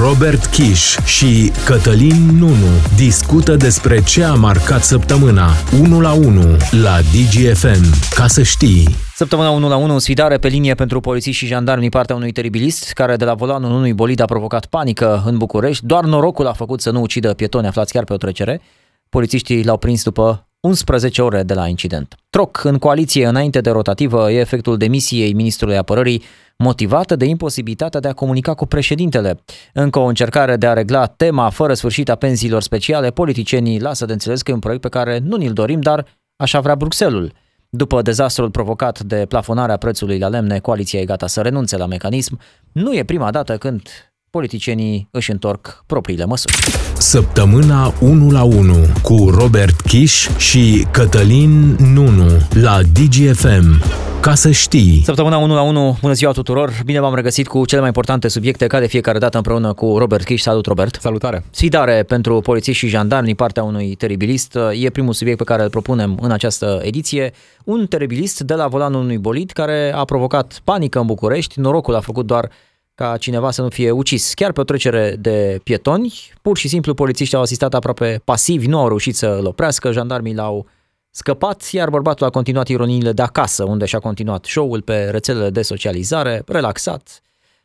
Robert Kiș și Cătălin Nunu discută despre ce a marcat săptămâna 1 la 1 la DGFM. Ca să știi... Săptămâna 1 la 1, sfidare pe linie pentru polițiști și jandarmi din partea unui teribilist care de la volanul unui bolid a provocat panică în București. Doar norocul a făcut să nu ucidă pietoni aflați chiar pe o trecere. Polițiștii l-au prins după 11 ore de la incident. Troc în coaliție înainte de rotativă e efectul demisiei ministrului apărării motivată de imposibilitatea de a comunica cu președintele. Încă o încercare de a regla tema fără sfârșit a pensiilor speciale, politicienii lasă de înțeles că e un proiect pe care nu ni-l dorim, dar așa vrea Bruxelul. După dezastrul provocat de plafonarea prețului la lemne, coaliția e gata să renunțe la mecanism. Nu e prima dată când politicienii își întorc propriile măsuri. Săptămâna 1 la 1 cu Robert Kiș și Cătălin Nunu la DGFM. Ca să știi. Săptămâna 1 la 1, bună ziua tuturor! Bine v-am regăsit cu cele mai importante subiecte ca de fiecare dată împreună cu Robert Kiș. Salut, Robert! Salutare! Sfidare pentru polițiști și jandarmi din partea unui teribilist. E primul subiect pe care îl propunem în această ediție. Un teribilist de la volanul unui bolid care a provocat panică în București. Norocul a făcut doar ca cineva să nu fie ucis chiar pe o trecere de pietoni. Pur și simplu polițiștii au asistat aproape pasivi, nu au reușit să-l oprească, jandarmii l-au scăpat, iar bărbatul a continuat ironiile de acasă, unde și-a continuat show-ul pe rețelele de socializare, relaxat,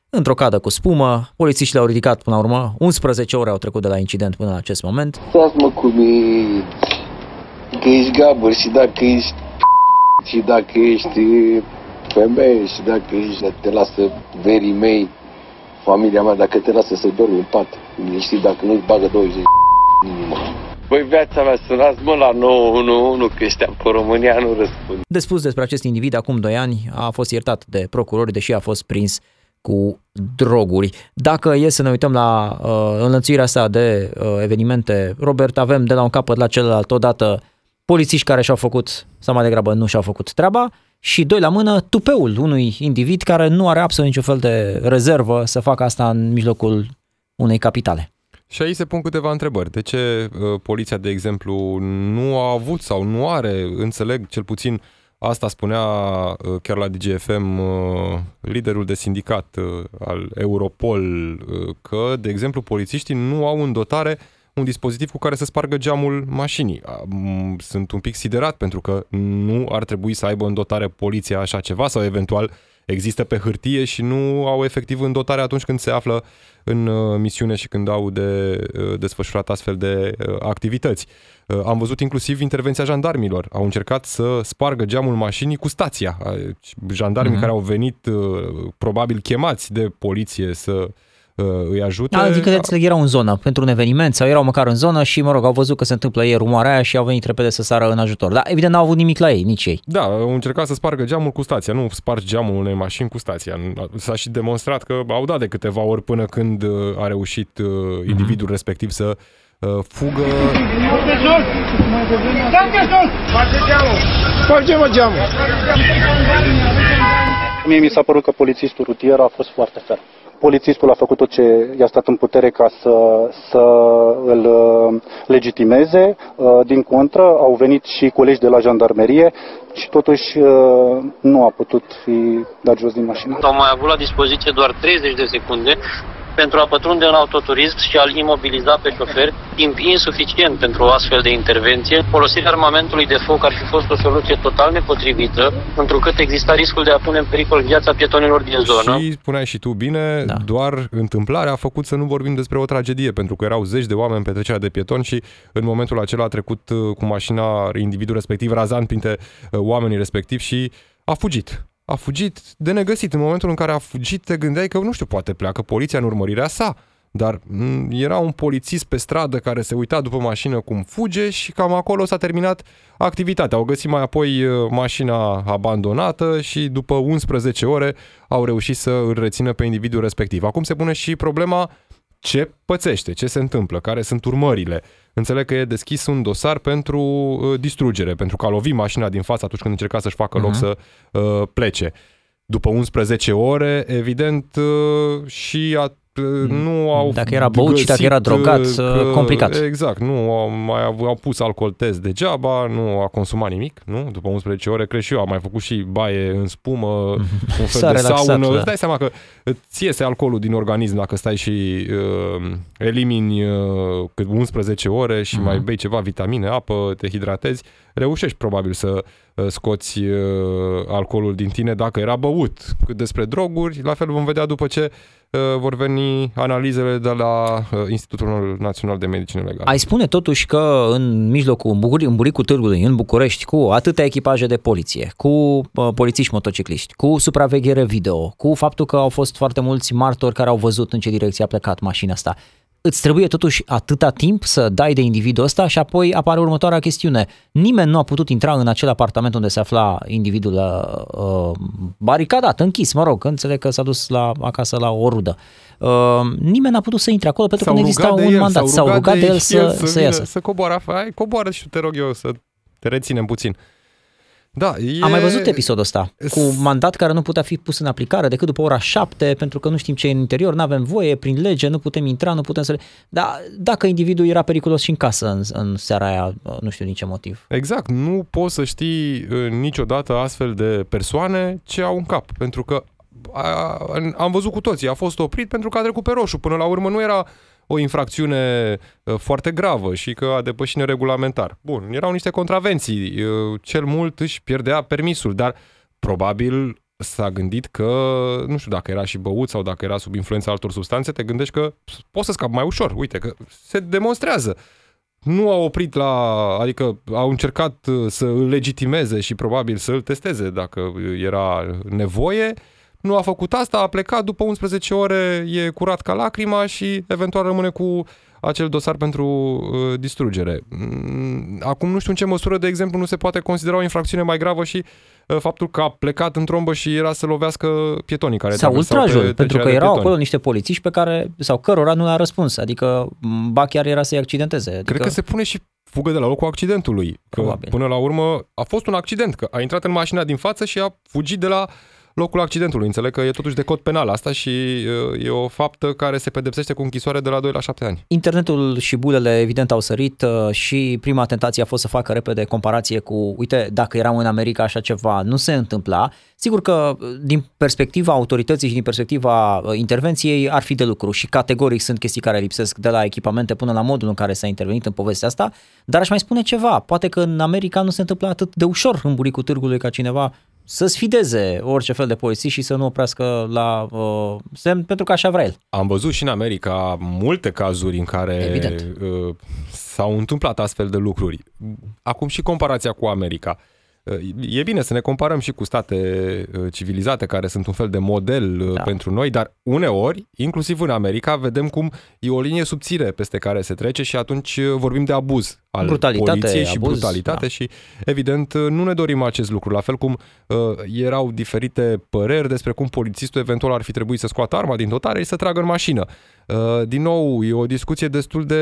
într-o cadă cu spumă. Polițiștii l-au ridicat până la urmă. 11 ore au trecut de la incident până în acest moment. Stați mă cum e, că ești gabăr și dacă ești și dacă ești femeie și dacă ești, te lasă verii mei familia mea, dacă te lasă să dormi în pat, știi, dacă nu-ți bagă 20 inima. Băi, viața mea, sunați mă la 911 că ăștia pe România nu răspund. De spus despre acest individ, acum 2 ani a fost iertat de procurori, deși a fost prins cu droguri. Dacă e să ne uităm la uh, înlănțuirea asta de uh, evenimente, Robert, avem de la un capăt la celălalt odată polițiști care și-au făcut, sau mai degrabă nu și-au făcut treaba, și doi la mână tupeul unui individ care nu are absolut niciun fel de rezervă să facă asta în mijlocul unei capitale. Și aici se pun câteva întrebări. De ce uh, poliția, de exemplu, nu a avut sau nu are, înțeleg cel puțin asta spunea uh, chiar la DGFM uh, liderul de sindicat uh, al Europol, uh, că, de exemplu, polițiștii nu au în dotare un dispozitiv cu care să spargă geamul mașinii. Sunt un pic siderat pentru că nu ar trebui să aibă în dotare poliția așa ceva sau eventual există pe hârtie și nu au efectiv în dotare atunci când se află în uh, misiune și când au de uh, desfășurat astfel de uh, activități. Am văzut inclusiv intervenția jandarmilor. Au încercat să spargă geamul mașinii cu stația. Jandarmii uh-huh. care au venit probabil chemați de poliție să uh, îi ajute. Adică da. erau în zonă pentru un eveniment sau erau măcar în zonă și, mă rog, au văzut că se întâmplă ei rumoarea aia și au venit repede să sară în ajutor. Dar evident n-au avut nimic la ei, nici ei. Da, au încercat să spargă geamul cu stația, nu spargi geamul unei mașini cu stația. S-a și demonstrat că au dat de câteva ori până când uh, a reușit uh, mhm. individul mm-hmm. respectiv să uh, fugă. Sparge-mă geamul! Mie mi s-a părut că polițistul rutier a fost foarte ferm polițistul a făcut tot ce i-a stat în putere ca să, să îl uh, legitimeze. Uh, din contră, au venit și colegi de la jandarmerie și totuși uh, nu a putut fi dat jos din mașină. Au mai avut la dispoziție doar 30 de secunde pentru a pătrunde în autoturism și a-l imobiliza pe șofer, timp insuficient pentru o astfel de intervenție. Folosirea armamentului de foc ar fi fost o soluție total nepotrivită, întrucât exista riscul de a pune în pericol viața pietonilor din zonă. Și spuneai și tu bine, da. doar întâmplarea a făcut să nu vorbim despre o tragedie, pentru că erau zeci de oameni pe trecerea de pietoni și în momentul acela a trecut uh, cu mașina individul respectiv razant printre uh, oamenii respectivi și a fugit a fugit de negăsit. În momentul în care a fugit, te gândeai că, nu știu, poate pleacă poliția în urmărirea sa. Dar mm, era un polițist pe stradă care se uita după mașină cum fuge și cam acolo s-a terminat activitatea. Au găsit mai apoi uh, mașina abandonată și după 11 ore au reușit să îl rețină pe individul respectiv. Acum se pune și problema ce pățește, ce se întâmplă, care sunt urmările. Înțeleg că e deschis un dosar pentru uh, distrugere, pentru că a lovit mașina din față atunci când încerca să-și facă uh-huh. loc mhm. să uh, plece. După 11 ore, evident, uh, și a nu au Dacă era băut și dacă era găsit, drogat, că- complicat. Exact, nu au mai au, au pus alcool test degeaba, nu a consumat nimic, nu? După 11 ore, cred și eu, am mai făcut și baie în spumă, un fel S-a de relaxat, saună. da. Îți dai seama că ți iese alcoolul din organism dacă stai și uh, elimini uh, cât 11 ore și Mhm. mai bei ceva vitamine, apă, te hidratezi, reușești probabil să uh, scoți uh, alcoolul din tine dacă era băut. Cât despre droguri, la fel vom vedea după ce uh, vor veni analizele de la uh, Institutul Național de Medicină Legală. Ai spune totuși că în mijlocul, în, Bucuri, în buricul târgului, în București, cu atâtea echipaje de poliție, cu uh, polițiști motocicliști, cu supraveghere video, cu faptul că au fost foarte mulți martori care au văzut în ce direcție a plecat mașina asta, îți trebuie totuși atâta timp să dai de individul ăsta și apoi apare următoarea chestiune. Nimeni nu a putut intra în acel apartament unde se afla individul uh, uh, baricadat, închis, mă rog, înțeleg că s-a dus la, acasă la o rudă. Uh, nimeni n-a putut să intre acolo pentru că S-au nu exista rugat un de el, mandat. S-au rugat de el să, să, vină, iasă. Să coboară afară. Hai, coboară și te rog eu să te reținem puțin. Da, e... Am mai văzut episodul ăsta cu S- mandat care nu putea fi pus în aplicare decât după ora 7 pentru că nu știm ce e în interior, nu avem voie, prin lege, nu putem intra, nu putem să le... Dar dacă individul era periculos și în casă în, în seara aia, nu știu din ce motiv. Exact, nu poți să știi uh, niciodată astfel de persoane ce au în cap, pentru că a, am văzut cu toții, a fost oprit pentru că a trecut pe roșu, până la urmă nu era o infracțiune uh, foarte gravă și că a depășit neregulamentar. Bun, erau niște contravenții, uh, cel mult își pierdea permisul, dar probabil s-a gândit că, nu știu dacă era și băut sau dacă era sub influența altor substanțe, te gândești că poți să scapi mai ușor. Uite că se demonstrează nu au oprit la, adică au încercat uh, să îl legitimeze și probabil să îl testeze dacă era nevoie. Nu a făcut asta, a plecat după 11 ore, e curat ca lacrima și eventual rămâne cu acel dosar pentru uh, distrugere. Mm, Acum nu știu în ce măsură, de exemplu, nu se poate considera o infracțiune mai gravă și uh, faptul că a plecat în trombă și era să lovească pietonii care Sau traversau pe ultrajul, pentru trecerea că de erau pietoni. acolo niște polițiști pe care, sau cărora nu le-a răspuns, adică ba chiar era să-i accidenteze. Adică, Cred că se pune și fugă de la locul accidentului. Că Probabil. până la urmă a fost un accident, că a intrat în mașina din față și a fugit de la locul accidentului. Înțeleg că e totuși de cod penal asta și uh, e o faptă care se pedepsește cu închisoare de la 2 la 7 ani. Internetul și bulele evident au sărit uh, și prima tentație a fost să facă repede comparație cu, uite, dacă erau în America așa ceva, nu se întâmpla. Sigur că uh, din perspectiva autorității și din perspectiva uh, intervenției ar fi de lucru și categoric sunt chestii care lipsesc de la echipamente până la modul în care s-a intervenit în povestea asta, dar aș mai spune ceva, poate că în America nu se întâmplă atât de ușor în buricul târgului ca cineva să sfideze orice fel de polițist și să nu oprească la uh, semn pentru că așa vrea el. Am văzut și în America multe cazuri în care Evident. uh, s-au întâmplat astfel de lucruri. Acum și comparația cu America. Uh, E bine să ne comparăm și cu state uh, civilizate care sunt un fel de model uh, Da. pentru noi, dar uneori, inclusiv în America, vedem cum e o linie subțire peste care se trece și atunci uh, vorbim de abuz al Brutalitate, poliției și abuz, brutalitate da. și evident uh, nu ne dorim acest lucru, la fel cum uh, erau diferite păreri despre cum polițistul eventual ar fi trebuit să scoată arma din dotare și să tragă în mașină. Uh, din nou, e o discuție destul de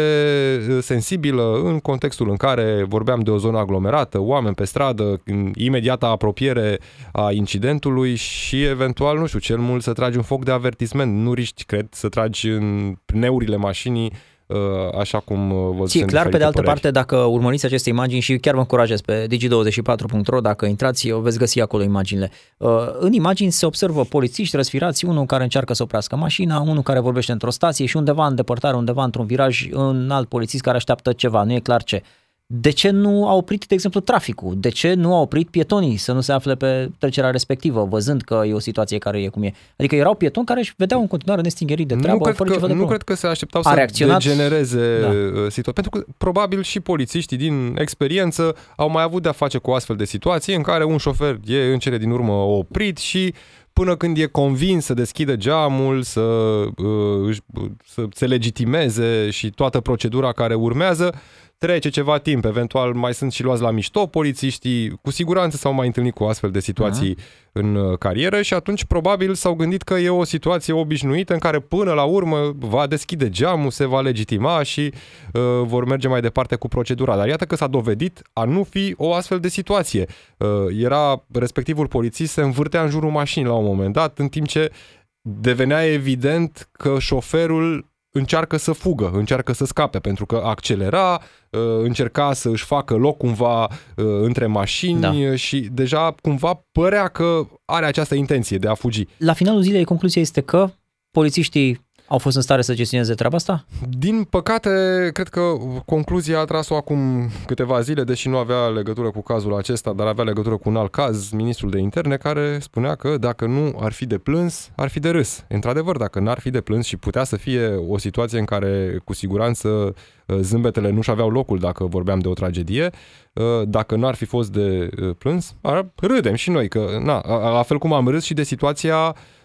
uh, sensibilă în contextul în care vorbeam de o zonă aglomerată, oameni pe stradă, în imediata apropiere a incidentului și eventual, nu știu, cel mult să tragi un foc de avertisment. Nu riști, cred, să tragi în pneurile mașinii uh, așa cum uh, văzut Ție în clar, pe de diferite altă păreri. parte, dacă urmăriți aceste imagini și chiar vă încurajez pe digi24.ro, dacă intrați, o veți găsi acolo imaginile. Uh, În imagini se observă polițiști răsfirați, unul care încearcă să oprească mașina, unul care vorbește într-o stație și undeva în depărtare, undeva într-un viraj, un alt polițist care așteaptă ceva, nu e clar ce. De ce nu a oprit, de exemplu, traficul? De ce nu a oprit pietonii să nu se afle pe trecerea respectivă, văzând că e o situație care e cum e? Adică erau pietoni care își vedeau în continuare nestingerit de treabă, nu cred, fără că, ce fel de nu problemă. cred că se așteptau A să reacționat? degenereze Da. da. situația. Pentru că probabil și polițiștii din experiență au mai avut de-a face cu astfel de situații în care un șofer e în cele din urmă oprit și până când e convins să deschidă geamul, să, uh, își- să se legitimeze și toată procedura care urmează, trece ceva timp, eventual mai sunt și luați la mișto polițiștii, cu siguranță s-au mai întâlnit cu astfel de situații în uh, carieră și atunci probabil s-au gândit că e o situație obișnuită în care până la urmă va deschide geamul, se va legitima și uh, vor merge mai departe cu procedura. Dar iată că s-a dovedit a nu fi o astfel de situație. Uh, era respectivul polițist se învârtea în jurul mașinii la un moment dat, în timp ce devenea evident că șoferul încearcă să fugă, încearcă să scape, pentru că accelera, uh, încerca să își facă loc cumva uh, între mașini da. și deja cumva părea că are această intenție de a fugi. La finalul zilei, concluzia este că polițiștii au fost în stare să gestioneze treaba asta? Din păcate, cred că concluzia a tras-o acum câteva zile, deși nu avea legătură cu cazul acesta, dar avea legătură cu un alt caz, ministrul de interne, care spunea că dacă nu ar fi de plâns, ar fi de râs. Într-adevăr, dacă n-ar fi de plâns și putea să fie o situație în care cu siguranță zâmbetele nu-și aveau locul dacă vorbeam de o tragedie, dacă n-ar fi fost de plâns, ar, râdem și noi, că na, la fel cum am râs și de situația Uh,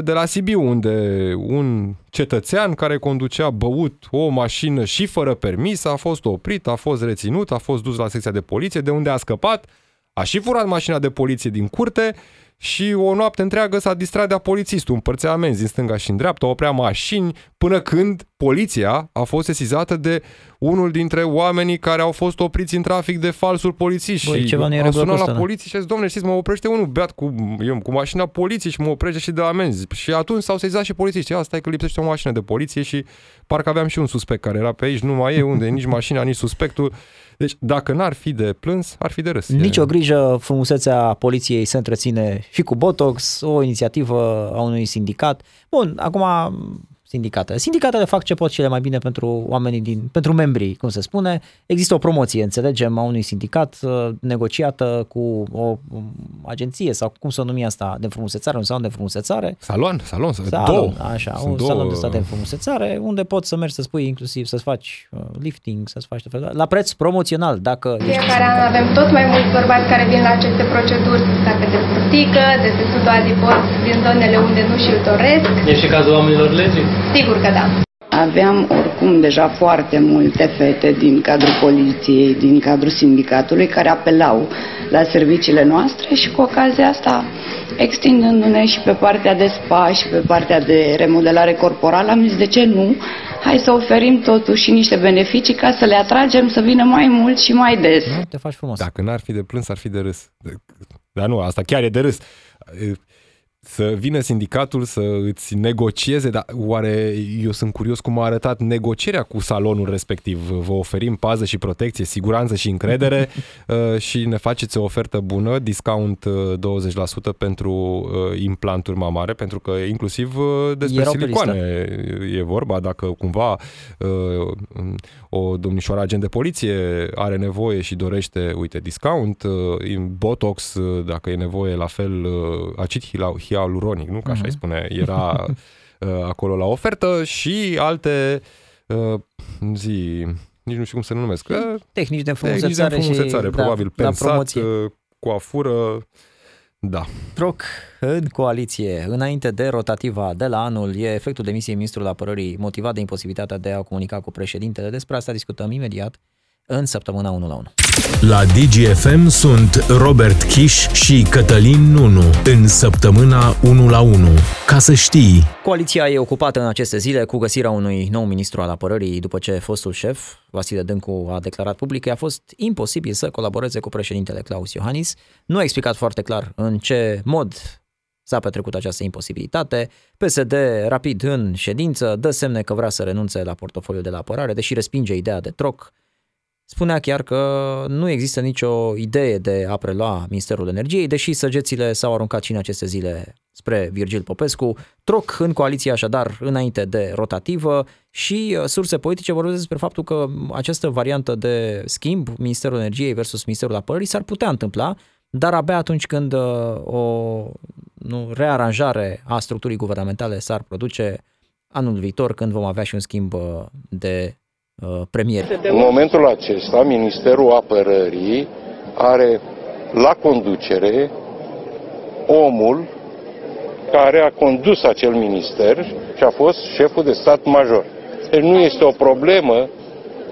de la Sibiu, unde un cetățean care conducea băut o mașină și fără permis a fost oprit, a fost reținut, a fost dus la secția de poliție, de unde a scăpat, a și furat mașina de poliție din curte și o noapte întreagă s-a distrat de polițistul, împărțea amenzi în stânga și în dreapta, oprea mașini, până când poliția a fost sesizată de unul dintre oamenii care au fost opriți în trafic de falsuri polițiști. Băi, și ceva a sunat la poliție și a zis, domnule, știți, mă oprește unul beat cu, eu, cu mașina poliției și mă oprește și de amenzi. Și atunci s-au sesizat și polițiștii. Asta e că lipsește o mașină de poliție și parcă aveam și un suspect care era pe aici, nu mai e unde, nici mașina, nici suspectul. Deci dacă n-ar fi de plâns, ar fi de râs. Nici o grijă, frumusețea poliției se întreține și cu Botox, o inițiativă a unui sindicat. Bun, acum sindicatele. Sindicatele fac ce pot cele mai bine pentru oamenii din, pentru membrii, cum se spune. Există o promoție, înțelegem, a unui sindicat uh, negociată cu o agenție sau cum să o numi asta, de frumusețare, un salon de frumusețare. Salon, salon, salon două. Așa, Sunt un două... salon de stat de frumusețare, unde poți să mergi să spui inclusiv să-ți faci uh, lifting, să-ți faci fel, la preț promoțional, dacă Fiecare an avem tot mai mulți bărbați care vin la aceste proceduri, dacă de burtică, de testutul adipos din zonele unde nu și-l doresc. E și cazul oamenilor legii? Sigur că da. Aveam oricum deja foarte multe fete din cadrul poliției, din cadrul sindicatului, care apelau la serviciile noastre și cu ocazia asta, extindându-ne și pe partea de spa și pe partea de remodelare corporală, am zis de ce nu, hai să oferim totuși niște beneficii ca să le atragem să vină mai mult și mai des. Nu, te faci frumos. Dacă n-ar fi de plâns, ar fi de râs. Dar nu, asta chiar e de râs să vină sindicatul să îți negocieze, dar oare eu sunt curios cum a arătat negocierea cu salonul respectiv. Vă oferim pază și protecție, siguranță și încredere uh, și ne faceți o ofertă bună, discount 20% uh, pentru uh, implanturi mamare, pentru că inclusiv despre Erau silicoane e vorba, dacă cumva o domnișoară agent de poliție are nevoie și dorește, uite, discount, botox, dacă e nevoie, la fel, acid hialuronic, nu? Ca așa uh-huh. îi spune, era uh, acolo la ofertă și alte uh, zi, nici nu știu cum să le numesc. Tehnici de frumusețare, tehnici de frumusețare și, probabil, da, pensat, uh, coafură, da. Troc în coaliție, înainte de rotativa de la anul, e efectul demisiei ministrului apărării motivat de imposibilitatea de a comunica cu președintele. Despre asta discutăm imediat în săptămâna 1 la 1. La DGFM sunt Robert Kiș și Cătălin Nunu în săptămâna 1 la 1. Ca să știi. Coaliția e ocupată în aceste zile cu găsirea unui nou ministru al apărării după ce fostul șef, Vasile Dâncu, a declarat public că a fost imposibil să colaboreze cu președintele Claus Iohannis. Nu a explicat foarte clar în ce mod s-a petrecut această imposibilitate. PSD, rapid în ședință, dă semne că vrea să renunțe la portofoliul de la apărare, deși respinge ideea de troc Spunea chiar că nu există nicio idee de a prelua Ministerul Energiei, deși săgețile s-au aruncat și în aceste zile spre Virgil Popescu. Troc în coaliție așadar înainte de rotativă și uh, surse politice vorbesc despre faptul că această variantă de schimb, Ministerul Energiei versus Ministerul Apărării, s-ar putea întâmpla, dar abia atunci când uh, o nu, rearanjare a structurii guvernamentale s-ar produce anul viitor, când vom avea și un schimb uh, de Uh, premier. În momentul acesta, Ministerul Apărării are la conducere omul care a condus acel minister și a fost șeful de stat major. Deci nu este o problemă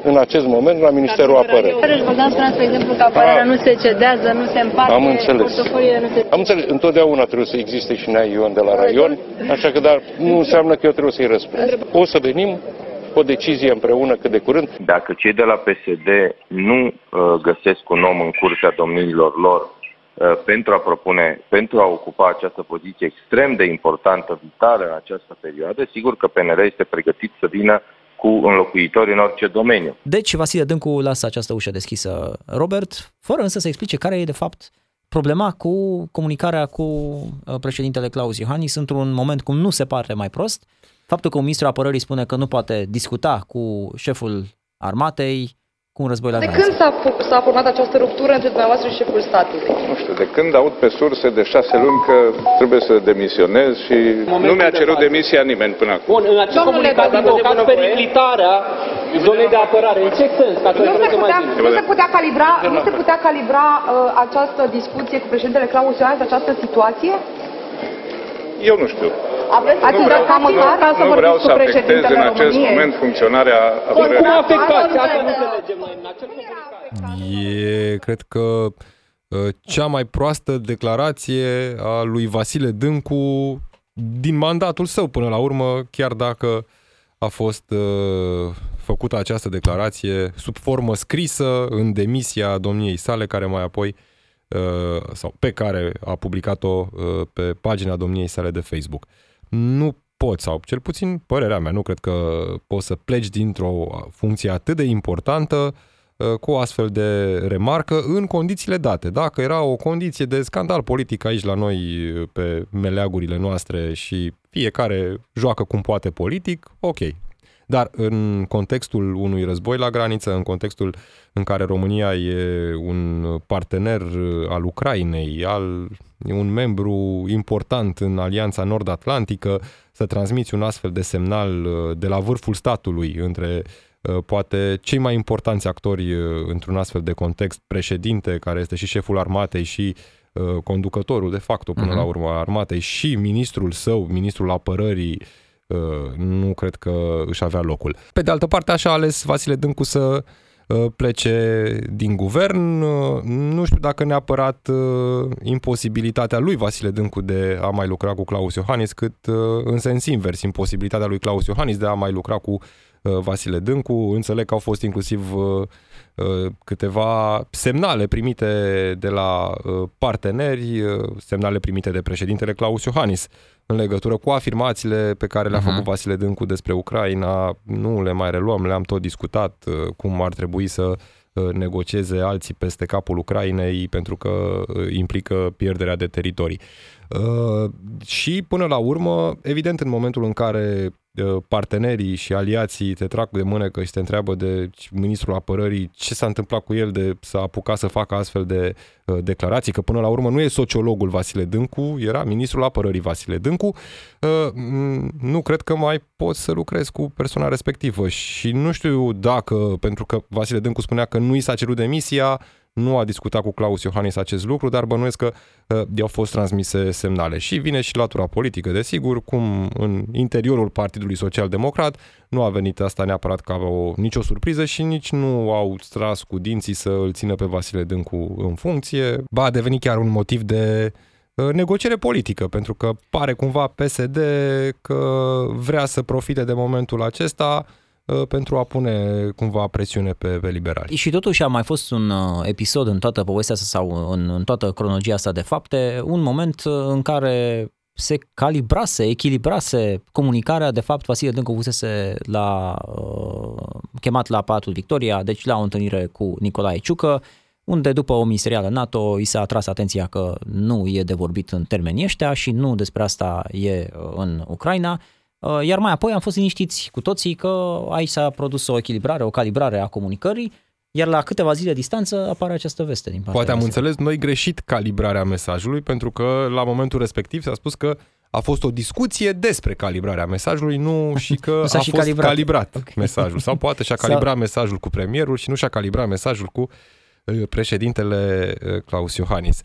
în acest moment la Ministerul Apărării. Care vă dați spre exemplu, că apărarea nu se cedează, nu se împarte, Am înțeles. Nu se... Am înțeles. Întotdeauna trebuie să existe și Nea Ion de la raion, așa că dar nu înseamnă că eu trebuie să-i răspund. O să venim o decizie împreună cât de curând. Dacă cei de la PSD nu uh, găsesc un om în curtea domniilor lor uh, pentru a propune, pentru a ocupa această poziție extrem de importantă, vitală în această perioadă, sigur că PNR este pregătit să vină cu înlocuitori în orice domeniu. Deci Vasile Dâncu lasă această ușă deschisă, Robert, fără însă să explice care e de fapt problema cu comunicarea cu uh, președintele Claus Iohannis într-un moment cum nu se pare mai prost. Faptul că un ministru apărării spune că nu poate discuta cu șeful armatei, cu un război la De când s-a, s-a format această ruptură între dumneavoastră și șeful statului? Nu știu, de când aud pe surse de șase luni că trebuie să demisionez și nu mi-a cerut de demisia nimeni până acum. Bun, în acest Domnule comunicat David, invocați periclitarea zonei de apărare. În ce sens? Ca să Nu se, înțelegem mai putea, bine. nu se putea calibra, nu se putea calibra uh, această discuție cu președintele Claus Iohannis, această situație? Eu nu știu. Aveți Nu ați vreau, încercat măcar ca să nu vreau vorbiți să cu afectez președintele în acest României? moment funcționarea Bun, cum apărării. afectați? Asta nu înțelegem noi. În acel comunicat. E, cred că, uh, cea mai proastă declarație a lui Vasile Dâncu din mandatul său până la urmă, chiar dacă a fost uh, făcută această declarație sub formă scrisă în demisia domniei sale, care mai apoi uh, sau pe care a publicat-o uh, pe pagina domniei sale de Facebook. Nu poți, sau cel puțin părerea mea, nu cred că poți să pleci dintr-o funcție atât de importantă uh, cu o astfel de remarcă în condițiile date. Dacă era o condiție de scandal politic aici la noi uh, pe meleagurile noastre și fiecare joacă cum poate politic, ok. Dar în contextul unui război la graniță, în contextul în care România e un partener al Ucrainei, al, e un membru important în Alianța Nord-Atlantică, să transmiți un astfel de semnal uh, de la vârful statului între uh, poate cei mai importanți actori uh, într-un astfel de context, președinte, care este și șeful armatei și uh, conducătorul de facto până Mhm. la urmă a armatei și ministrul său, ministrul apărării, uh, nu cred că își avea locul. Pe de altă parte, așa a ales Vasile Dâncu să uh, plece din guvern. Uh, Nu știu dacă neapărat uh, imposibilitatea lui Vasile Dâncu de a mai lucra cu Claus Iohannis, cât uh, în sens invers, imposibilitatea lui Claus Iohannis de a mai lucra cu uh, Vasile Dâncu. Înțeleg că au fost inclusiv uh, uh, câteva semnale primite de la uh, parteneri, uh, semnale primite de președintele Claus Iohannis în legătură cu afirmațiile pe care le-a Mhm. făcut Vasile Dâncu despre Ucraina. Nu le mai reluăm, le-am tot discutat uh, cum ar trebui să uh, negocieze alții peste capul Ucrainei pentru că uh, implică pierderea de teritorii. Uh, Și până la urmă, evident în momentul în care uh, partenerii și aliații te trag de mânecă și te întreabă de ministrul apărării ce s-a întâmplat cu el de s-a apucat să facă astfel de uh, declarații, că până la urmă nu e sociologul Vasile Dâncu, era ministrul apărării Vasile Dâncu, uh, m, nu cred că mai poți să lucrezi cu persoana respectivă și nu știu dacă, pentru că Vasile Dâncu spunea că nu i s-a cerut demisia, nu a discutat cu Claus Iohannis acest lucru, dar bănuiesc că uh, i-au fost transmise semnale. Și vine și latura politică, desigur, cum în interiorul Partidului Social Democrat nu a venit asta neapărat ca o, nicio surpriză și nici nu au tras cu dinții să îl țină pe Vasile Dâncu în funcție. Ba, a devenit chiar un motiv de uh, negociere politică, pentru că pare cumva PSD că vrea să profite de momentul acesta uh, pentru a pune cumva presiune pe, pe liberali. Și totuși a mai fost un uh, episod în toată povestea asta sau în, în toată cronologia asta de fapte, un moment uh, în care se calibrase, echilibrase comunicarea, de fapt Vasile Dâncu fusese la, uh, chemat la Palatul Victoria, deci la o întâlnire cu Nicolae Ciucă, unde după o ministerială NATO i s-a atras atenția că nu e de vorbit în termenii ăștia și nu despre asta e uh, în Ucraina, Uh, iar mai apoi am fost liniștiți cu toții că aici s-a produs o echilibrare, o calibrare a comunicării, iar la câteva zile distanță apare această veste din partea Poate am Vasile. înțeles noi greșit calibrarea mesajului, pentru că la momentul respectiv s-a spus că a fost o discuție despre calibrarea mesajului, nu și că Nu a s-a fost și calibrat. calibrat, Ok. mesajul. Sau poate și-a Sau- calibrat mesajul cu premierul și nu și-a calibrat mesajul cu uh, președintele uh, Claus Iohannis.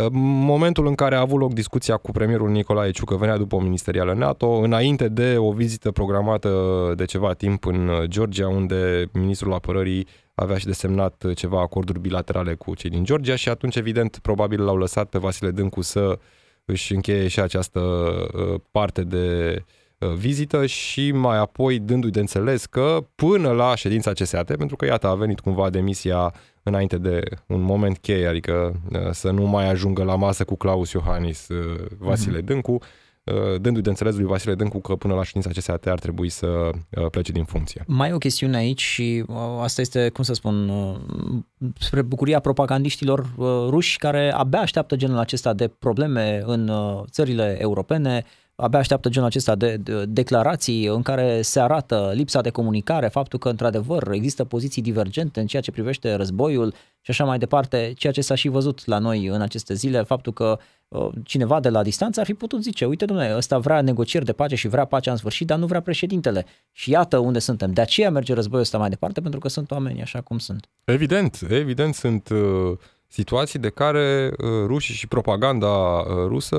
Uh, Momentul în care a avut loc discuția cu premierul Nicolae Ciucă venea după o ministerială NATO, înainte de o vizită programată de ceva timp în uh, Georgia, unde ministrul apărării avea și desemnat uh, ceva acorduri bilaterale cu cei din Georgia și atunci, evident, probabil l-au lăsat pe Vasile Dâncu să își încheie și această uh, parte de uh, vizită și mai apoi dându-i de înțeles că până la ședința CSAT, pentru că iată a venit cumva demisia înainte de un moment cheie, adică uh, să nu mai ajungă la masă cu Claus Iohannis uh, Vasile mm-hmm. Dâncu, Uh, dându-i de înțeles lui Vasile Dâncu că până la ședința CSAT ar trebui să uh, plece din funcție. Mai e o chestiune aici și uh, asta este, cum să spun, spre bucuria propagandiștilor ruși care abia așteaptă genul acesta de probleme în țările europene, abia așteaptă genul acesta de, de declarații în care se arată lipsa de comunicare, faptul că într-adevăr există poziții divergente în ceea ce privește războiul și așa mai departe, ceea ce s-a și văzut la noi în aceste zile, faptul că uh, cineva de la distanță ar fi putut zice, uite domnule, ăsta vrea negocieri de pace și vrea pacea în sfârșit, dar nu vrea președintele. Și iată unde suntem. De aceea merge războiul ăsta mai departe, pentru că sunt oameni așa cum sunt. Evident, evident sunt uh, situații de care uh, rușii și propaganda uh, rusă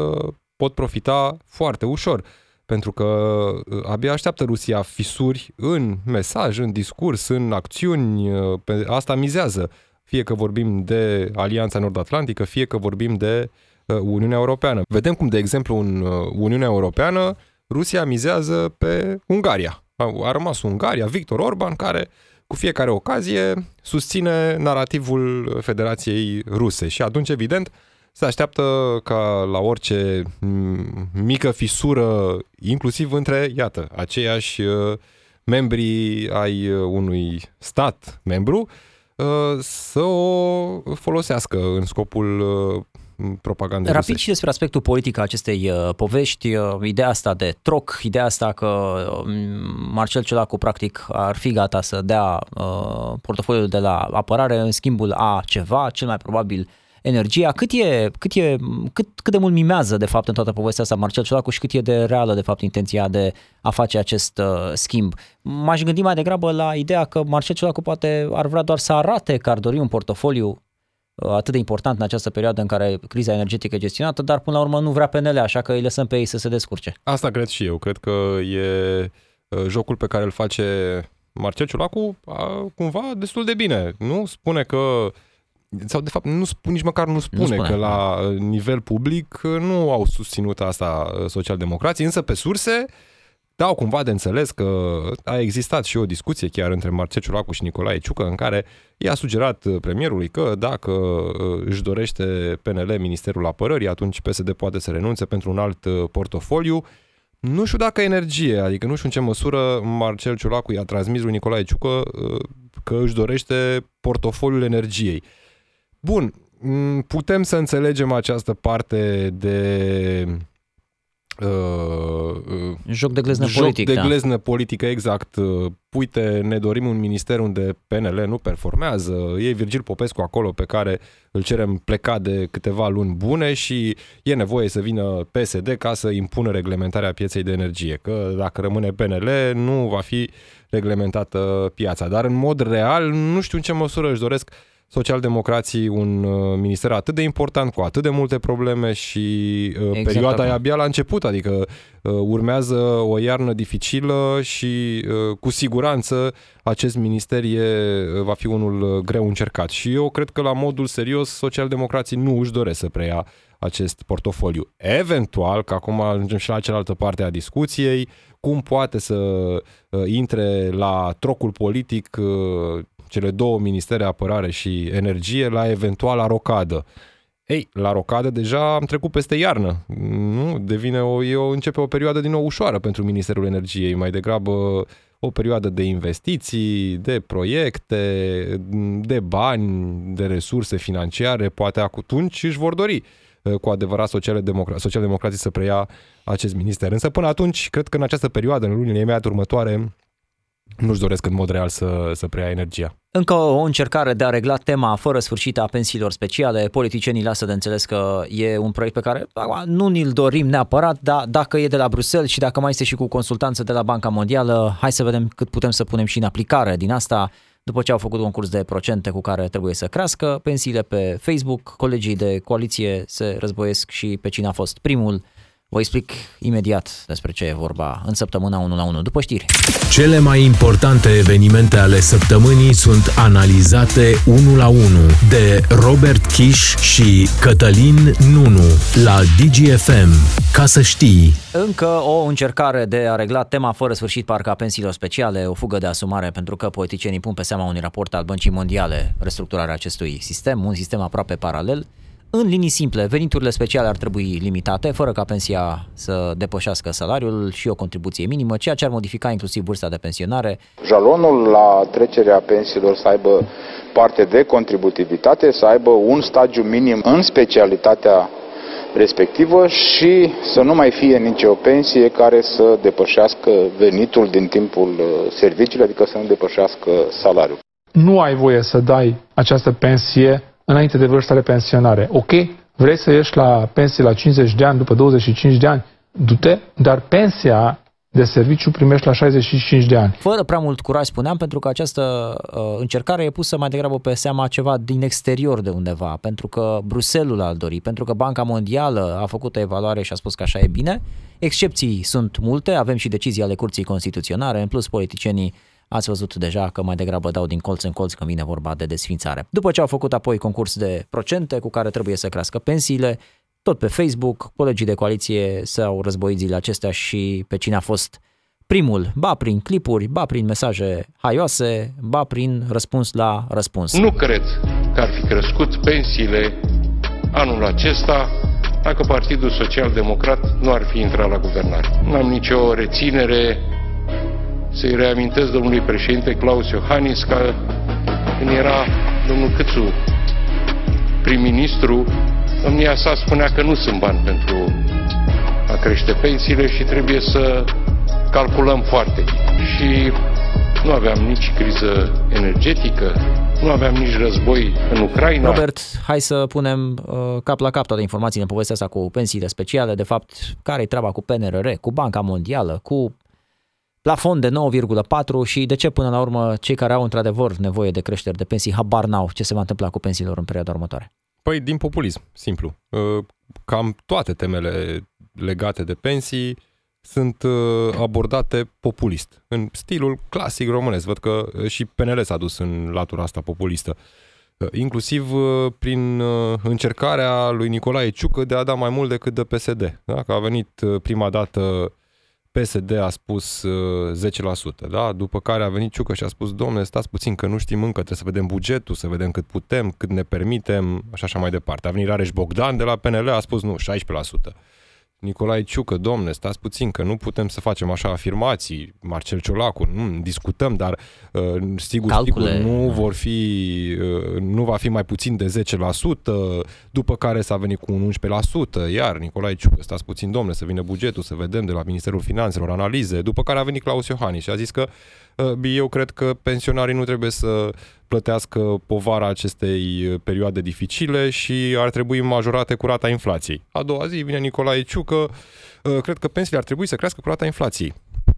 pot profita foarte ușor. Pentru că uh, abia așteaptă Rusia fisuri în mesaj, în discurs, în acțiuni, uh, pe asta mizează. Fie că vorbim de Alianța Nord-Atlantică, fie că vorbim de uh, Uniunea Europeană. Vedem cum, de exemplu, în Uniunea Europeană, Rusia mizează pe Ungaria. A rămas Ungaria, Victor Orban, care cu fiecare ocazie susține narativul Federației Ruse și atunci, evident, se așteaptă ca la orice mică fisură, inclusiv între, iată, aceiași uh, membrii ai uh, unui stat membru, uh, să o folosească în scopul propagandei Rapid rusești. și despre aspectul politic a acestei povești, ideea asta de troc, ideea asta că um, Marcel Ciolacu practic ar fi gata să dea portofoliul de la apărare în schimbul a ceva, cel mai probabil energia, cât, e, cât, e, cât, cât de mult mimează de fapt în toată povestea asta Marcel Ciolacu și cât e de reală de fapt intenția de a face acest uh, schimb. M-aș gândi mai degrabă la ideea că Marcel Ciolacu poate ar vrea doar să arate că ar dori un portofoliu uh, atât de important în această perioadă în care criza energetică e gestionată, dar până la urmă nu vrea PNL, așa că îi lăsăm pe ei să se descurce. Asta cred și eu. Cred că e uh, jocul pe care îl face Marcel Ciolacu cumva destul de bine. Nu spune că sau de fapt nu spun, nici măcar nu spune, nu spune că la uh, nivel public uh, nu au susținut asta uh, socialdemocrații, însă pe surse dau cumva de înțeles că a existat și o discuție chiar între Marcel Ciolacu și Nicolae Ciucă în care i-a sugerat premierului că dacă își dorește PNL Ministerul Apărării, atunci PSD poate să renunțe pentru un alt portofoliu. Nu știu dacă energie, adică nu știu în ce măsură Marcel Ciolacu i-a transmis lui Nicolae Ciucă că își dorește portofoliul energiei. Bun, putem să înțelegem această parte de Uh, uh, joc de gleznă joc politic. de da. gleznă politică, exact. Uh, uite, ne dorim un minister unde PNL nu performează. E Virgil Popescu acolo pe care îl cerem plecat de câteva luni bune și e nevoie să vină PSD ca să impună reglementarea pieței de energie. Că dacă rămâne PNL, nu va fi reglementată piața. Dar în mod real, nu știu în ce măsură își doresc uh, socialdemocrații un uh, minister atât de important, cu atât de multe probleme și uh, exact perioada e abia la început, adică uh, urmează o iarnă dificilă și cu siguranță acest minister e, va fi unul greu încercat. Și eu cred că la modul serios socialdemocrații nu își doresc să preia acest portofoliu. Eventual, că acum ajungem și la cealaltă parte a discuției, cum poate să intre la trocul politic cele două ministere, apărare și energie, la eventuala rocadă. Ei, la rocadă deja am trecut peste iarnă. Nu, devine o, e o, începe o perioadă din nou ușoară pentru Ministerul Energiei, mai degrabă o perioadă de investiții, de proiecte, de bani, de resurse financiare, poate atunci își vor dori uh, cu adevărat socialdemocrații să preia acest minister. Însă până atunci, cred că în această perioadă, în lunile imediat următoare, nu-și doresc în mod real să, să preia energia. Încă o încercare de a regla tema fără sfârșit a pensiilor speciale. Politicienii lasă de înțeles că e un proiect pe care nu ni-l dorim neapărat, dar dacă e de la Bruxelles și dacă mai este și cu consultanță de la Banca Mondială, hai să vedem cât putem să punem și în aplicare din asta după ce au făcut un curs de procente cu care trebuie să crească pensiile pe Facebook, colegii de coaliție se războiesc și pe cine a fost primul Vă explic imediat despre ce e vorba în săptămâna 1 la 1 după știri. Cele mai importante evenimente ale săptămânii sunt analizate 1 la 1 de Robert Kiș și Cătălin Nunu la DGFM. Ca să știi. Încă o încercare de a regla tema fără sfârșit parcă a pensiilor speciale, o fugă de asumare pentru că politicienii pun pe seama unui raport al Băncii Mondiale restructurarea acestui sistem, un sistem aproape paralel, în linii simple, veniturile speciale ar trebui limitate, fără ca pensia să depășească salariul și o contribuție minimă, ceea ce ar modifica inclusiv vârsta de pensionare. Jalonul la trecerea pensiilor să aibă parte de contributivitate, să aibă un stagiu minim în specialitatea respectivă și să nu mai fie nicio pensie care să depășească venitul din timpul uh, serviciului, adică să nu depășească salariul. Nu ai voie să dai această pensie înainte de vârsta de pensionare. Ok, vrei să ieși la pensie la 50 de ani, după 25 de ani, du-te, dar pensia de serviciu primești la 65 de ani. Fără prea mult curaj spuneam, pentru că această uh, încercare e pusă mai degrabă pe seama ceva din exterior de undeva, pentru că Bruselul a dori, pentru că Banca Mondială a făcut o evaluare și a spus că așa e bine. Excepții sunt multe, avem și decizii ale Curții Constituționale, în plus politicienii ați văzut deja că mai degrabă dau din colț în colț când vine vorba de desfințare. După ce au făcut apoi concurs de procente cu care trebuie să crească pensiile, tot pe Facebook, colegii de coaliție s-au războit zilele acestea și pe cine a fost primul, ba prin clipuri, ba prin mesaje haioase, ba prin răspuns la răspuns. Nu cred că ar fi crescut pensiile anul acesta dacă Partidul Social Democrat nu ar fi intrat la guvernare. Nu am nicio reținere să-i reamintesc domnului președinte Claus Iohannis că când era domnul Câțu prim-ministru, domnia sa spunea că nu sunt bani pentru a crește pensiile și trebuie să calculăm foarte bine. Și nu aveam nici criză energetică, nu aveam nici război în Ucraina. Robert, hai să punem uh, cap la cap toate informațiile în povestea asta cu pensiile speciale, de fapt, care e treaba cu PNRR, cu Banca Mondială, cu plafon de 9,4 și de ce până la urmă cei care au într-adevăr nevoie de creșteri de pensii habar n-au ce se va întâmpla cu pensiile lor în perioada următoare? Păi din populism, simplu. Uh, cam toate temele legate de pensii sunt uh, abordate populist, în stilul clasic românesc. Văd că uh, și PNL s-a dus în latura asta populistă. Inclusiv prin încercarea lui Nicolae Ciucă de a da mai mult decât de PSD. Da? Că a venit prima dată PSD a spus 10%, da? după care a venit Ciucă și a spus, domnule, stați puțin că nu știm încă, trebuie să vedem bugetul, să vedem cât putem, cât ne permitem, și așa mai departe. A venit Rareș Bogdan de la PNL, a spus nu, 16%. Nicolae Ciucă, domne, stați puțin că nu putem să facem așa afirmații, Marcel Ciolacu, nu, discutăm, dar uh, sigur, Calcule. sigur nu vor fi, uh, nu va fi mai puțin de 10%, după care s-a venit cu un 11%, iar Nicolae Ciucă, stați puțin, domne, să vină bugetul, să vedem de la Ministerul Finanțelor analize, după care a venit Claus Iohannis și a zis că uh, eu cred că pensionarii nu trebuie să plătească povara acestei uh, perioade dificile și ar trebui majorate cu rata inflației. A doua zi vine Nicolae Ciucă, uh, cred că pensiile ar trebui să crească cu rata inflației.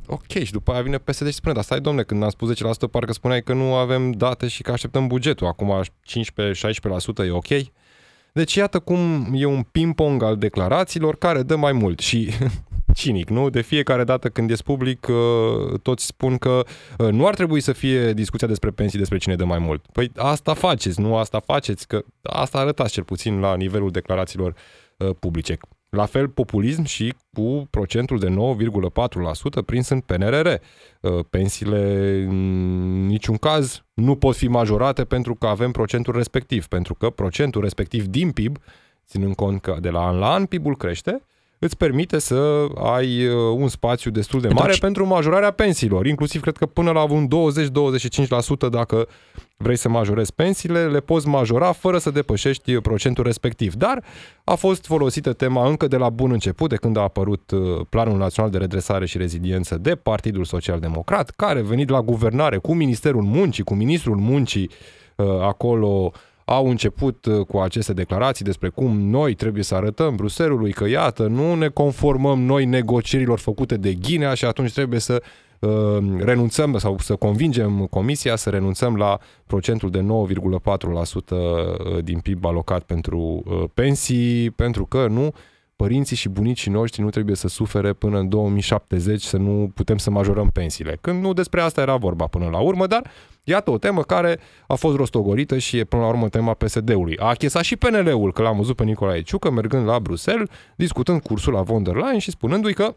Ok, și după aia vine PSD și spune, dar stai domne, când am spus 10%, parcă spuneai că nu avem date și că așteptăm bugetul. Acum 15-16% e ok? Deci iată cum e un ping-pong al declarațiilor care dă mai mult și cinic, nu? De fiecare dată când ești public, uh, toți spun că uh, nu ar trebui să fie discuția despre pensii despre cine dă mai mult. Păi asta faceți, nu asta faceți, că asta arătați cel puțin la nivelul declarațiilor uh, publice. La fel populism și cu procentul de 9,4% prins în PNRR. Pensiile în niciun caz nu pot fi majorate pentru că avem procentul respectiv, pentru că procentul respectiv din PIB, ținând cont că de la an la an PIB-ul crește, îți permite să ai uh, un spațiu destul de mare Atunci... pentru majorarea pensiilor, inclusiv cred că până la un 20-25% dacă vrei să majorezi pensiile, le poți majora fără să depășești uh, procentul respectiv. Dar a fost folosită tema încă de la bun început, de când a apărut uh, Planul Național de Redresare și Reziliență de Partidul Social Democrat, care venit la guvernare cu Ministerul Muncii, cu Ministrul Muncii acolo au început uh, cu aceste declarații despre cum noi trebuie să arătăm Bruselului că iată, nu ne conformăm noi negocierilor făcute de Ghinea și atunci trebuie să uh, renunțăm sau să convingem Comisia să renunțăm la procentul de 9,4% uh, din PIB alocat pentru uh, pensii, pentru că nu părinții și bunicii noștri nu trebuie să sufere până în 2070 să nu putem să majorăm pensiile. Când nu despre asta era vorba până la urmă, dar iată o temă care a fost rostogorită și e până la urmă tema PSD-ului. A achesat și PNL-ul, că l-am văzut pe Nicolae Ciucă mergând la Bruxelles, discutând cursul la von der Leyen și spunându-i că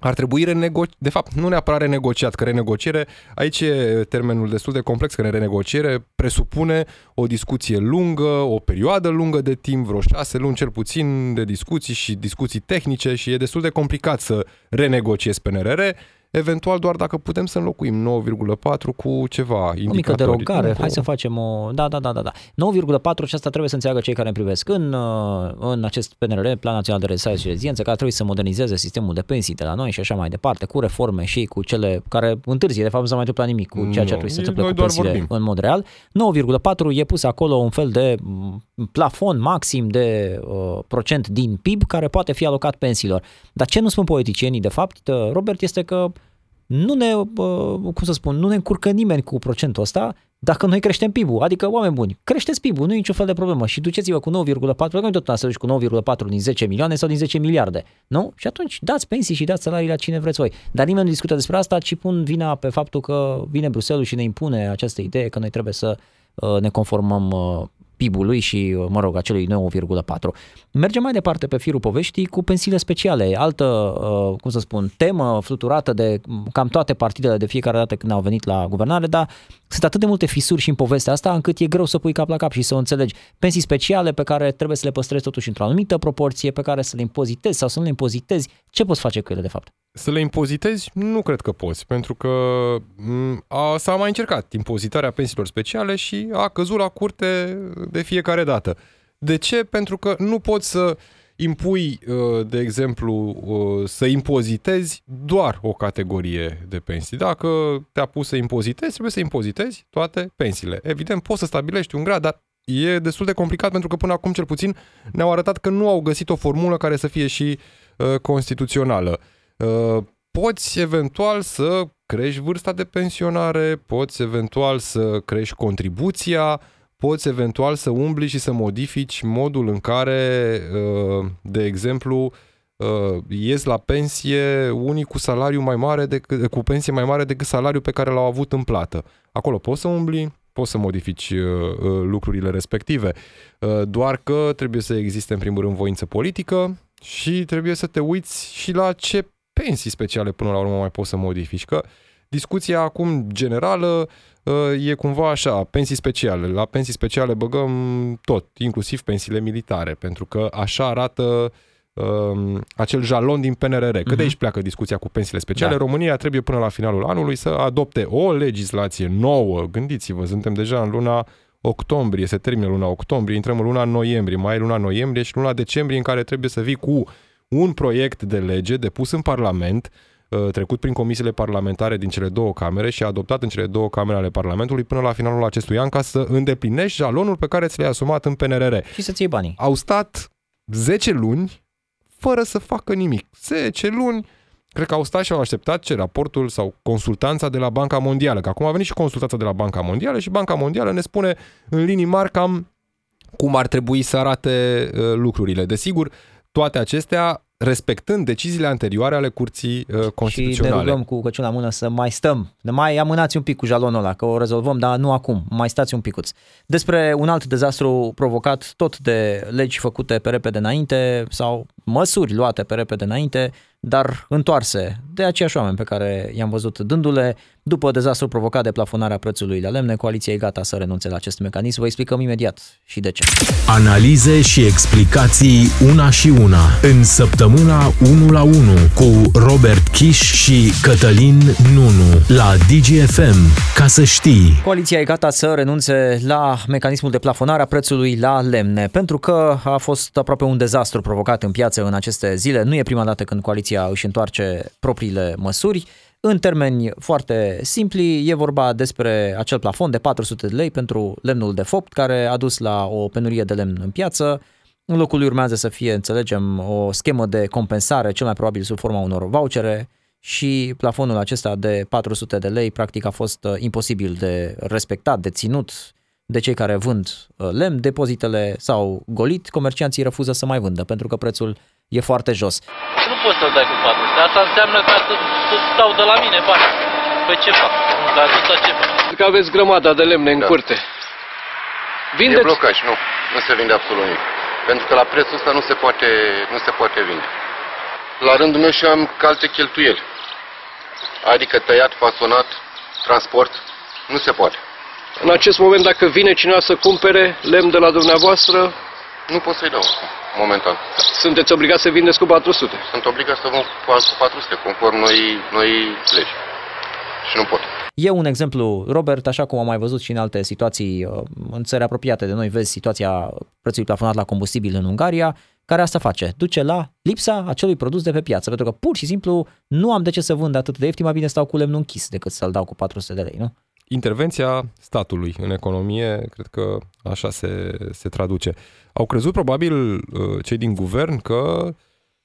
ar trebui renegociat, de fapt, nu neapărat renegociat, că renegociere, aici e termenul destul de complex, că renegociere presupune o discuție lungă, o perioadă lungă de timp, vreo șase luni cel puțin de discuții și discuții tehnice și e destul de complicat să renegociezi PNRR eventual doar dacă putem să înlocuim 9,4 cu ceva indicatori. O mică derogare, hai să facem o... Da, da, da, da. da. 9,4 și asta trebuie să înțeleagă cei care ne privesc în, uh, în acest PNR, Plan Național de Reziliență și Rezidență, care trebuie să modernizeze sistemul de pensii de la noi și așa mai departe, cu reforme și cu cele care întârzie, de fapt nu s-a mai întâmplat nimic cu ceea ce ar trebui să se întâmple cu pensiile vorbim. în mod real. 9,4 e pus acolo un fel de mm, plafon maxim de uh, procent din PIB care poate fi alocat pensiilor. Dar ce nu spun politicienii, de fapt, uh, Robert, este că nu ne, cum să spun, nu ne încurcă nimeni cu procentul ăsta dacă noi creștem PIB-ul. Adică, oameni buni, creșteți PIB-ul, nu e niciun fel de problemă și duceți-vă cu 9,4, pentru că tot să duci cu 9,4 din 10 milioane sau din 10 miliarde, nu? Și atunci dați pensii și dați salarii la cine vreți voi. Dar nimeni nu discută despre asta, ci pun vina pe faptul că vine Bruselul și ne impune această idee că noi trebuie să uh, ne conformăm uh, PIB-ului și, mă rog, acelui 9,4. Mergem mai departe pe firul poveștii cu pensiile speciale, altă, uh, cum să spun, temă fluturată de cam toate partidele de fiecare dată când au venit la guvernare, dar sunt atât de multe fisuri și în povestea asta încât e greu să pui cap la cap și să o înțelegi. Pensii speciale pe care trebuie să le păstrezi totuși într-o anumită proporție, pe care să le impozitezi sau să nu le impozitezi. Ce poți face cu ele de fapt? Să le impozitezi? Nu cred că poți, pentru că a, s-a mai încercat impozitarea pensiilor speciale și a căzut la curte de fiecare dată. De ce? Pentru că nu poți să impui, uh, de exemplu, uh, să impozitezi doar o categorie de pensii. Dacă te-a pus să impozitezi, trebuie să impozitezi toate pensiile. Evident, poți să stabilești un grad, dar e destul de complicat pentru că până acum, cel puțin, ne-au arătat că nu au găsit o formulă care să fie și uh, constituțională. Uh, poți eventual să crești vârsta de pensionare, poți eventual să crești contribuția, poți eventual să umbli și să modifici modul în care, uh, de exemplu, uh, ies la pensie unii cu salariu mai mare decât, cu pensie mai mare decât salariul pe care l-au avut în plată. Acolo poți să umbli, poți să modifici lucrurile respective. Doar că trebuie să existe în primul rând voință politică și trebuie să te uiți și la ce pensii speciale până la urmă mai poți să modifici. Că discuția acum generală uh, e cumva așa, pensii speciale. La pensii speciale băgăm tot, inclusiv pensiile militare, pentru că așa arată um, acel jalon din PNRR. Că uh-huh. de mhm. aici pleacă discuția cu pensiile speciale. Da. România trebuie până la finalul anului să adopte o legislație nouă. Gândiți-vă, suntem deja în luna octombrie, se termină luna octombrie, intrăm în luna noiembrie, mai e luna noiembrie și luna decembrie în care trebuie să vii cu un proiect de lege depus în Parlament, uh, trecut prin comisiile parlamentare din cele două camere și adoptat în cele două camere ale Parlamentului până la finalul acestui an ca să îndeplinești jalonul pe care ți l-ai asumat în PNRR. Și să-ți iei banii. Au stat 10 luni fără să facă nimic. 10 luni Cred că au stat și au așteptat ce raportul sau consultanța de la Banca Mondială, că acum a venit și consultanța de la Banca Mondială și Banca Mondială ne spune în linii mari cam cum ar trebui să arate uh, lucrurile. Desigur, toate acestea respectând deciziile anterioare ale Curții uh, Constituționale. Și ne rugăm cu căciul la mână să mai stăm, ne mai amânați un pic cu jalonul ăla, că o rezolvăm, dar nu acum, mai stați un picuț. Despre un alt dezastru provocat tot de legi făcute pe repede înainte sau măsuri luate pe repede înainte, dar întoarse de aceiași oameni pe care i-am văzut dându-le. După dezastru provocat de plafonarea prețului la lemne, coaliția e gata să renunțe la acest mecanism. Vă explicăm imediat și de ce. Analize și explicații una și una în săptămâna 1 la 1 cu Robert Kiș și Cătălin Nunu la DGFM. Ca să știi. Coaliția e gata să renunțe la mecanismul de plafonare a prețului la lemne, pentru că a fost aproape un dezastru provocat în piață în aceste zile. Nu e prima dată când coaliția își întoarce propriile măsuri. În termeni foarte simpli, e vorba despre acel plafon de 400 de lei pentru lemnul de fopt, care a dus la o penurie de lemn în piață. În locul lui urmează să fie, înțelegem, o schemă de compensare, cel mai probabil sub forma unor vouchere, și plafonul acesta de 400 de lei practic a fost uh, imposibil de respectat, de ținut de cei care vând uh, lemn, depozitele s-au golit, comercianții refuză să mai vândă pentru că prețul e foarte jos. Nu poți să-l dai cu 400. Asta înseamnă ca să, să stau de la mine bani. Păi ce fac? Ca atâta ce fac? Că aveți grămada de lemne în Da. curte. E Vindeți? blocaj, nu. Nu se vinde absolut nimic. Pentru că la prețul ăsta nu se poate, nu se poate vinde. La rândul meu și eu am alte cheltuieli. Adică tăiat, fasonat, transport, nu se poate. În acest moment, dacă vine cineva să cumpere lemn de la dumneavoastră, Nu pot să-i dau momentan. sunteți obligați să vindeți cu 400. Sunt obligat să vând cu cu 400, conform noi, noi legi. Și nu pot. E un exemplu, Robert, așa cum am mai văzut și în alte situații uh, în țări apropiate de noi, vezi situația prețului plafonat la combustibil în Ungaria, care asta face, duce la lipsa acelui produs de pe piață, pentru că pur și simplu nu am de ce să vând atât de ieftin, mai bine stau cu lemnul închis decât să-l dau cu 400 de lei, nu? Intervenția statului în economie, cred că așa se, se traduce. Au crezut probabil uh, cei din guvern că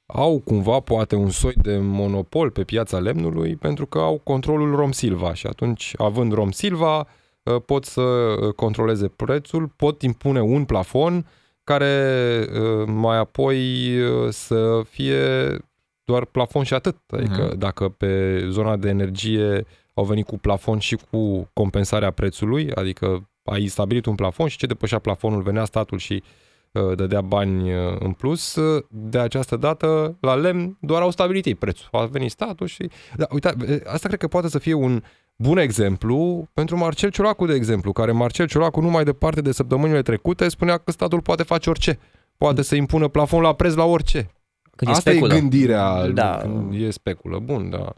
au cumva poate un soi de monopol pe piața lemnului pentru că au controlul Rom Silva și atunci având Rom Silva uh, pot să uh, controleze prețul, pot impune un plafon care uh, mai apoi uh, să fie doar plafon și atât. Adică Mhm. dacă pe zona de energie au venit cu plafon și cu compensarea prețului, adică ai stabilit un plafon și ce depășea plafonul venea statul și uh, dădea bani uh, în plus. Uh, De această dată, la lemn, doar au stabilit ei prețul. A venit statul și... Da, uita, asta cred că poate să fie un bun exemplu pentru Marcel Ciolacu, de exemplu, care Marcel Ciolacu, numai departe de săptămânile trecute, spunea că statul poate face orice. Poate să impună plafon la preț la orice. Când e Asta speculă. e gândirea Da. când e speculă. Bun, da.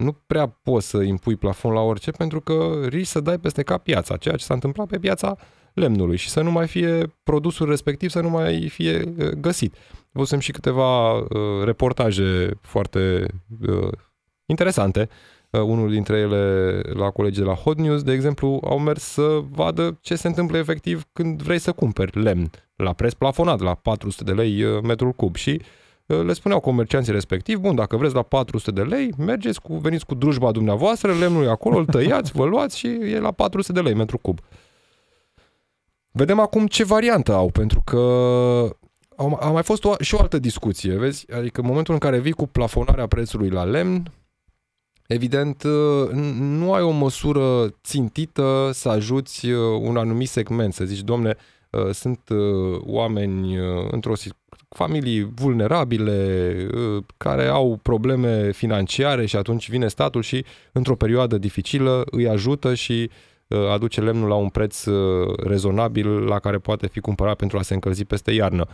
Nu prea poți să impui plafon la orice pentru că risci să dai peste cap piața, ceea ce s-a întâmplat pe piața lemnului și să nu mai fie produsul respectiv, să nu mai fie uh, găsit. Văzusem și câteva uh, reportaje foarte uh, interesante. Uh, unul dintre ele la colegii de la Hot News, de exemplu, au mers să vadă ce se întâmplă efectiv când vrei să cumperi lemn la preț plafonat, la 400 de lei uh, metrul cub și uh, le spuneau comercianții respectiv, bun, dacă vreți la 400 de lei, mergeți cu, veniți cu drujba dumneavoastră, lemnul e acolo, îl tăiați, vă luați și e la 400 de lei metru cub. Vedem acum ce variantă au, pentru că au- a mai fost o, și o altă discuție, vezi? Adică în momentul în care vii cu plafonarea prețului la lemn, evident, uh, n- nu ai o măsură țintită să ajuți uh, un anumit segment, să zici, domne, uh, sunt uh, oameni uh, într-o si- familii vulnerabile uh, care au probleme financiare și atunci vine statul și într-o perioadă dificilă îi ajută și uh, aduce lemnul la un preț uh, rezonabil la care poate fi cumpărat pentru a se încălzi peste iarnă.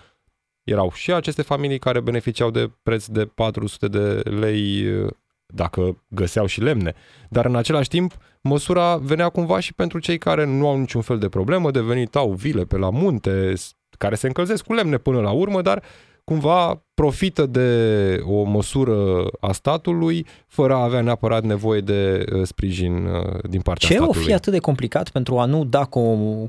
Erau și aceste familii care beneficiau de preț de 400 de lei uh, dacă găseau și lemne. Dar în același timp, măsura venea cumva și pentru cei care nu au niciun fel de problemă, de venit au vile pe la munte, s- care se încălzesc cu lemne până la urmă, dar cumva profită de o măsură a statului fără a avea neapărat nevoie de uh, sprijin uh, din partea Ce o statului. fi atât de complicat pentru a nu da cu,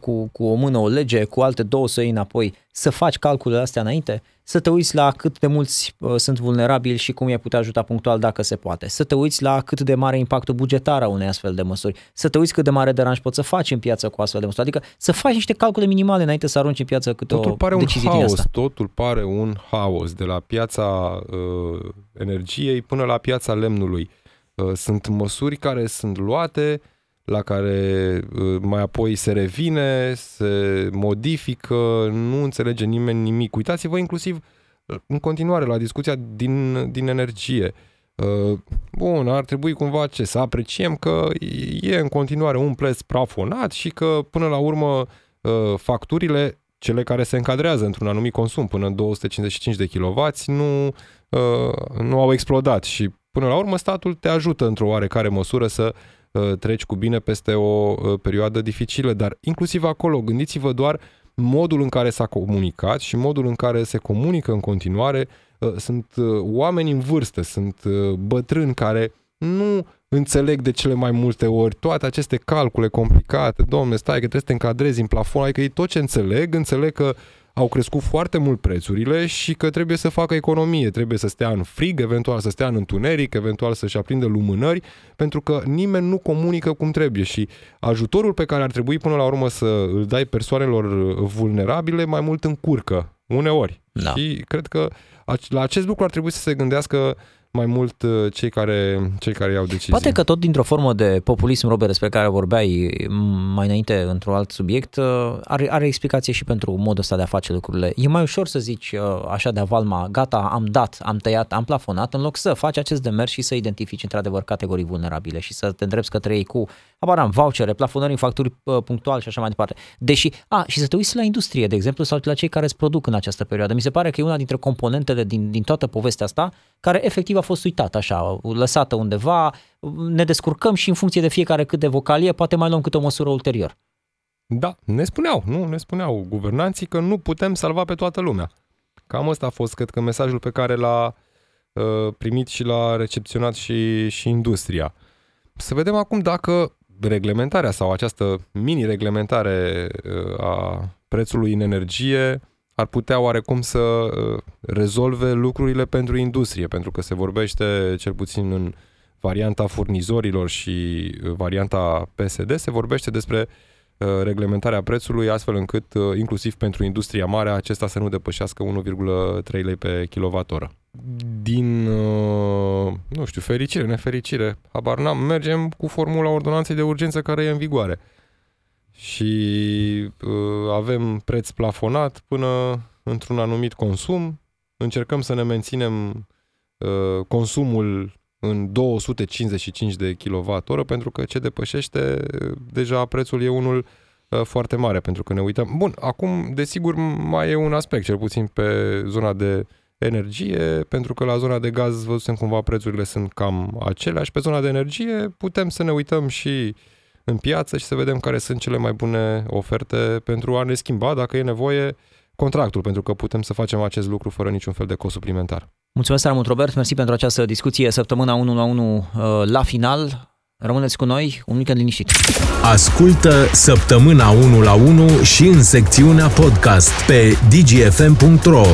cu, cu o mână o lege, cu alte două să iei înapoi, să faci calculele astea înainte? Să te uiți la cât de mulți uh, sunt vulnerabili și cum i-ai putea ajuta punctual dacă se poate. Să te uiți la cât de mare e impactul bugetar a unei astfel de măsuri. Să te uiți cât de mare deranj poți să faci în piață cu astfel de măsuri. Adică să faci niște calcule minimale înainte să arunci în piață câte Totul o pare un decizie din haos, asta. totul pare un haos, de la piața uh, energiei până la piața lemnului. Uh, sunt măsuri care sunt luate, la care uh, mai apoi se revine, se modifică, nu înțelege nimeni nimic. Uitați-vă inclusiv uh, în continuare la discuția din, din energie. Uh, Bun, ar trebui cumva ce, să apreciem că e în continuare un preț plafonat și că până la urmă uh, facturile, cele care se încadrează într-un anumit consum până în 255 de kW, nu, uh, nu au explodat și până la urmă statul te ajută într-o oarecare măsură să uh, treci cu bine peste o uh, perioadă dificilă, dar inclusiv acolo gândiți-vă doar modul în care s-a comunicat și modul în care se comunică în continuare uh, sunt uh, oameni în vârstă, sunt uh, bătrâni care nu înțeleg de cele mai multe ori toate aceste calcule complicate. Domne, stai că trebuie să te încadrezi în plafon, adică ei tot ce înțeleg, înțeleg că au crescut foarte mult prețurile și că trebuie să facă economie, trebuie să stea în frig, eventual să stea în întuneric, eventual să-și aprindă lumânări, pentru că nimeni nu comunică cum trebuie și ajutorul pe care ar trebui până la urmă să îl dai persoanelor vulnerabile mai mult încurcă Uneori. Da. Și cred că la acest lucru ar trebui să se gândească mai mult uh, cei care, cei care iau decizii. Poate că tot dintr-o formă de populism, Robert, despre care vorbeai mai înainte într-un alt subiect, uh, are, are explicație și pentru modul ăsta de a face lucrurile. E mai ușor să zici uh, așa de avalma, gata, am dat, am tăiat, am plafonat, în loc să faci acest demers și să identifici într-adevăr categorii vulnerabile și să te îndrepți către ei cu, aparam, vouchere, plafonări în facturi punctual și așa mai departe. Deși, a, și să te uiți la industrie, de exemplu, sau la cei care îți produc în această perioadă. Mi se pare că e una dintre componentele din, din toată povestea asta care efectiv a fost uitată așa, lăsată undeva, ne descurcăm și în funcție de fiecare cât de vocalie, poate mai luăm câte o măsură ulterior. Da, ne spuneau, nu? Ne spuneau guvernanții că nu putem salva pe toată lumea. Cam ăsta a fost, cred că, mesajul pe care l-a uh, primit și l-a recepționat și, și industria. Să vedem acum dacă reglementarea sau această mini-reglementare uh, a prețului în energie ar putea oarecum să uh, rezolve lucrurile pentru industrie, pentru că se vorbește, cel puțin în varianta furnizorilor și uh, varianta PSD, se vorbește despre uh, reglementarea prețului astfel încât, inclusiv pentru industria mare, acesta să nu depășească 1,3 lei pe kilowattoră. Din, nu știu, fericire, nefericire, habar n-am, mergem cu formula ordonanței de urgență care e în vigoare și uh, avem preț plafonat până într-un anumit consum. Încercăm să ne menținem uh, consumul în 255 de kWh pentru că ce depășește deja prețul e unul uh, foarte mare pentru că ne uităm. Bun, acum desigur mai e un aspect, cel puțin pe zona de energie, pentru că la zona de gaz văzusem cumva prețurile sunt cam aceleași. Pe zona de energie putem să ne uităm și uh, în piață și să vedem care sunt cele mai bune oferte pentru a ne schimba, dacă e nevoie, contractul, pentru că putem să facem acest lucru fără niciun fel de cost suplimentar. Mulțumesc tare mult, Robert, mersi pentru această discuție săptămâna 1 la 1 uh, la final. Rămâneți cu noi, un weekend liniștit. Ascultă săptămâna 1 la 1 și în secțiunea podcast pe dgfm.ro